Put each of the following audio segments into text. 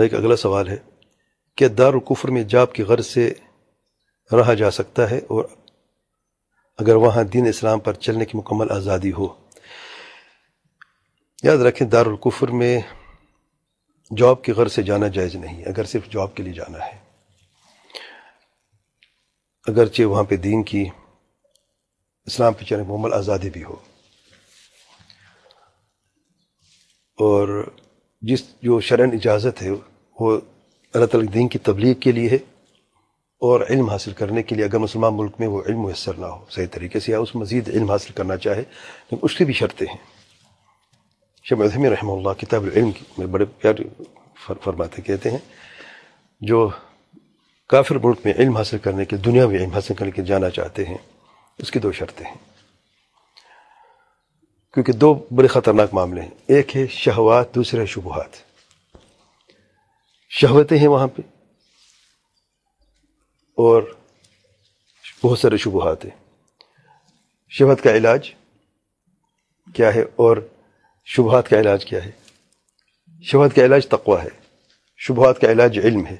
میں ایک اگلا سوال ہے کہ دارالکفر میں جاب کی غرض سے رہا جا سکتا ہے اور اگر وہاں دین اسلام پر چلنے کی مکمل آزادی ہو۔ یاد رکھیں دارالکفر میں جاب کی غرض سے جانا جائز نہیں، اگر صرف جاب کے لیے جانا ہے۔ اگرچہ وہاں پہ دین کی اسلام پہ چلنے مکمل آزادی بھی ہو۔ اور جس جو شرن اجازت ہے وہ اللہ تعالیٰ دین کی تبلیغ کے لیے ہے اور علم حاصل کرنے کے لیے اگر مسلمان ملک میں وہ علم میسر نہ ہو، صحیح طریقے سے یا اس مزید علم حاصل کرنا چاہے، لیکن اس کی بھی شرطیں ہیں۔ شب عظمی رحمہ اللہ کتاب العلم کی میں بڑے پیار فرماتے کہتے ہیں، جو کافر ملک میں علم حاصل کرنے کے، دنیا میں علم حاصل کرنے کے جانا چاہتے ہیں، اس کی دو شرطیں ہیں۔ کیونکہ دو بڑے خطرناک معاملے ہیں۔ ایک ہے شہوات دوسرے شبہات۔ شہوتیں ہیں وہاں پہ۔ اور بہت سارے شبہات ہیں۔ شہوت کا علاج کیا ہے اور شبہات کا علاج کیا ہے؟ شہوت کا علاج تقوی ہے۔ شبہات کا علاج علم ہے۔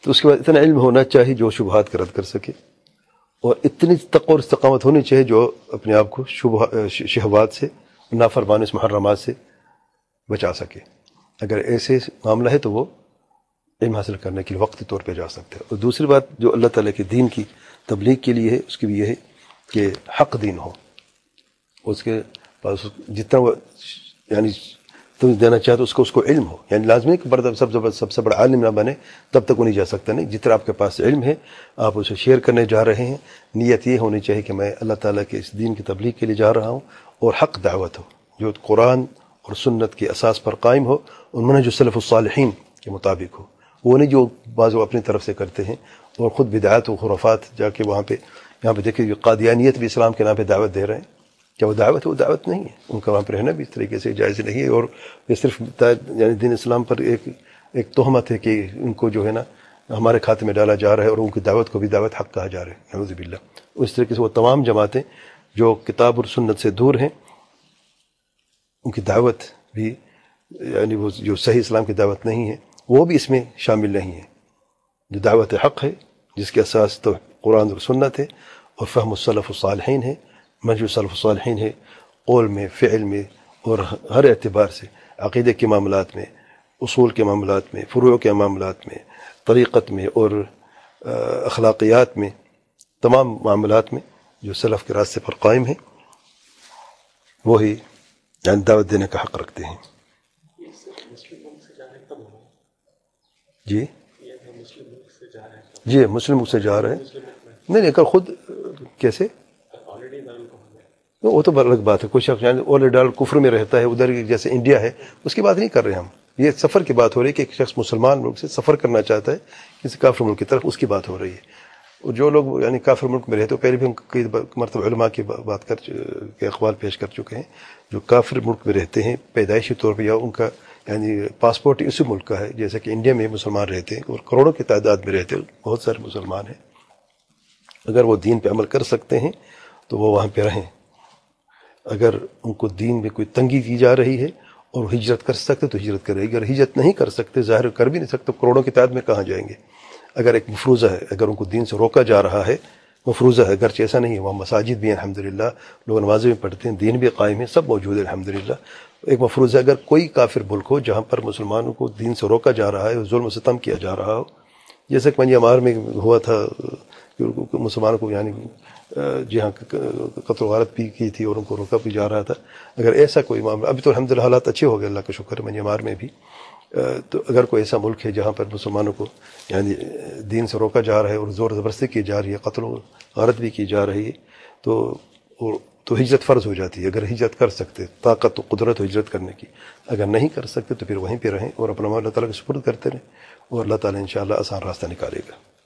تو اس کے بعد اتنا علم ہونا چاہیے جو شبہات کا رد کر سکے۔ اور اتنی تقوی اور استقامت ہونی چاہیے جو اپنے آپ کو شبہ، شہوات سے نافرمان اس محرمات سے بچا سکے۔ اگر ایسے معاملہ ہے تو وہ علم حاصل کرنے کے لیے وقتی طور پہ جا سکتے ہیں۔ اور دوسری بات جو اللہ تعالیٰ کے دین کی تبلیغ کے لیے ہے، اس کی بھی یہ ہے کہ حق دین ہو۔ اس کے پاس جتنا وہ یعنی تم دینا چاہتے اس کو اس کو علم ہو۔ یعنی لازمی کہ بڑا سب سے سب سے بڑا عالم نہ بنے، تب تک وہ نہیں جا سکتا۔ نہیں، جتنا آپ کے پاس علم ہے، آپ اسے شیئر کرنے جا رہے ہیں، نیت یہ ہونی چاہیے کہ میں اللہ تعالیٰ کے اس دین کی تبلیغ کے لیے جا رہا ہوں اور حق دعوت ہو، جو قرآن اور سنت کے اساس پر قائم ہو ان میں جو صلف الصالحین کے مطابق ہو۔ وہ نہیں جو بعض وہ اپنی طرف سے کرتے ہیں اور خود بدایت و خرافات جا کے وہاں پہ یہاں پہ دیکھیں قادیانیت بھی اسلام کے نام پہ دعوت دے رہے ہیں۔ کیا وہ دعوت ہے؟ وہ دعوت نہیں ہے۔ ان کا وہاں پہ رہنا بھی اس طریقے سے جائز نہیں ہے اور یہ صرف یعنی دین اسلام پر ایک ایک تہمت ہے کہ ان کو جو ہے نا ہمارے کھاتے میں ڈالا جا رہا ہے اور ان کی دعوت کو بھی دعوت حق کہا جا رہا ہے۔ نعوذ باللہ۔ اس طریقے سے وہ تمام جماعتیں جو کتاب اور سنت سے دور ہیں، ان کی دعوت بھی یعنی وہ جو صحیح اسلام کی دعوت نہیں ہے۔ وہ بھی اس میں شامل نہیں ہے جو دعوت حق ہے، جس کے اساس تو قرآن اور سنت ہے، اور فہم الصلف الصالحین ہے منجو صلف الصالحین ہے، قول میں، فعل میں، اور ہر اعتبار سے عقیدے کے معاملات میں، اصول کے معاملات میں، فروع کے معاملات میں، طریقت میں، اور اخلاقیات میں، تمام معاملات میں جو سلف کے راستے پر قائم ہیں، وہی یعنی دعوت دینے کا حق رکھتے ہیں۔ جی؟ جی مسلم سے جا رہے ہیں۔ نہیں نہیں خود، کیسے؟ وہ تو الگ بات ہے، کوئی شخص یعنی ڈال کفر میں رہتا ہے، ادھر جیسے انڈیا ہے، اس کی بات نہیں کر رہے ہم۔ یہ سفر کی بات ہو رہی ہے کہ ایک شخص مسلمان ملک سے سفر کرنا چاہتا ہے، کسی کافر ملک کی طرف اس کی بات ہو رہی ہے۔ اور جو لوگ یعنی کافر ملک میں رہتے ہیں پہلے بھی ہم کئی مرتبہ علماء کی بات کر کے اخبار پیش کر چکے ہیں۔ جو کافر ملک میں رہتے ہیں، پیدائشی طور پہ یا ان کا یعنی پاسپورٹ اسی ملک کا ہے، جیسے کہ انڈیا میں مسلمان رہتے ہیں اور کروڑوں کی تعداد میں رہتے ہیں، بہت سارے مسلمان ہیں۔ اگر وہ دین پہ عمل کر سکتے ہیں تو وہ وہاں پہ رہیں۔ اگر ان کو دین میں کوئی تنگی کی جا رہی ہے اور ہجرت کر سکتے تو ہجرت کرے اگر ہجرت نہیں کر سکتے، ظاہر کر بھی نہیں سکتے، کروڑوں کی تعداد میں کہاں جائیں گے؟ اگر ایک مفروضہ ہے، اگر ان کو دین سے روکا جا رہا ہے، مفروضہ ہے اگرچہ ایسا نہیں ہے، وہاں مساجد بھی ہیں الحمد للہ لوگ نمازیں بھی پڑھتے ہیں، دین بھی قائم ہے، سب موجود ہے الحمد للہ ایک مفروض ہے، اگر کوئی کافر ملک ہو جہاں پر مسلمانوں کو دین سے روکا جا رہا ہے، ظلم و ستم کیا جا رہا ہو، جیسے کہ منجمار میں ہوا تھا، مسلمانوں کو یعنی جہاں جی قتل و غارت بھی کی تھی اور ان کو روکا بھی جا رہا تھا۔ اگر ایسا کوئی معاملہ، ابھی تو الحمد حالات اچھے ہو گئے، اللہ کا شکر منجمار میں بھی۔ تو اگر کوئی ایسا ملک ہے جہاں پر مسلمانوں کو یعنی دین سے روکا جا رہا ہے اور زور زبرستی کی جا رہی ہے، قتل و غارت بھی کی جا رہی ہے، تو تو ہجرت فرض ہو جاتی ہے، اگر ہجرت کر سکتے، طاقت و قدرت و ہجرت کرنے کی۔ اگر نہیں کر سکتے تو پھر وہیں پہ رہیں اور اپنا اللہ تعالیٰ کے سپرد کرتے رہیں اور اللہ تعالیٰ انشاءاللہ آسان راستہ نکالے گا۔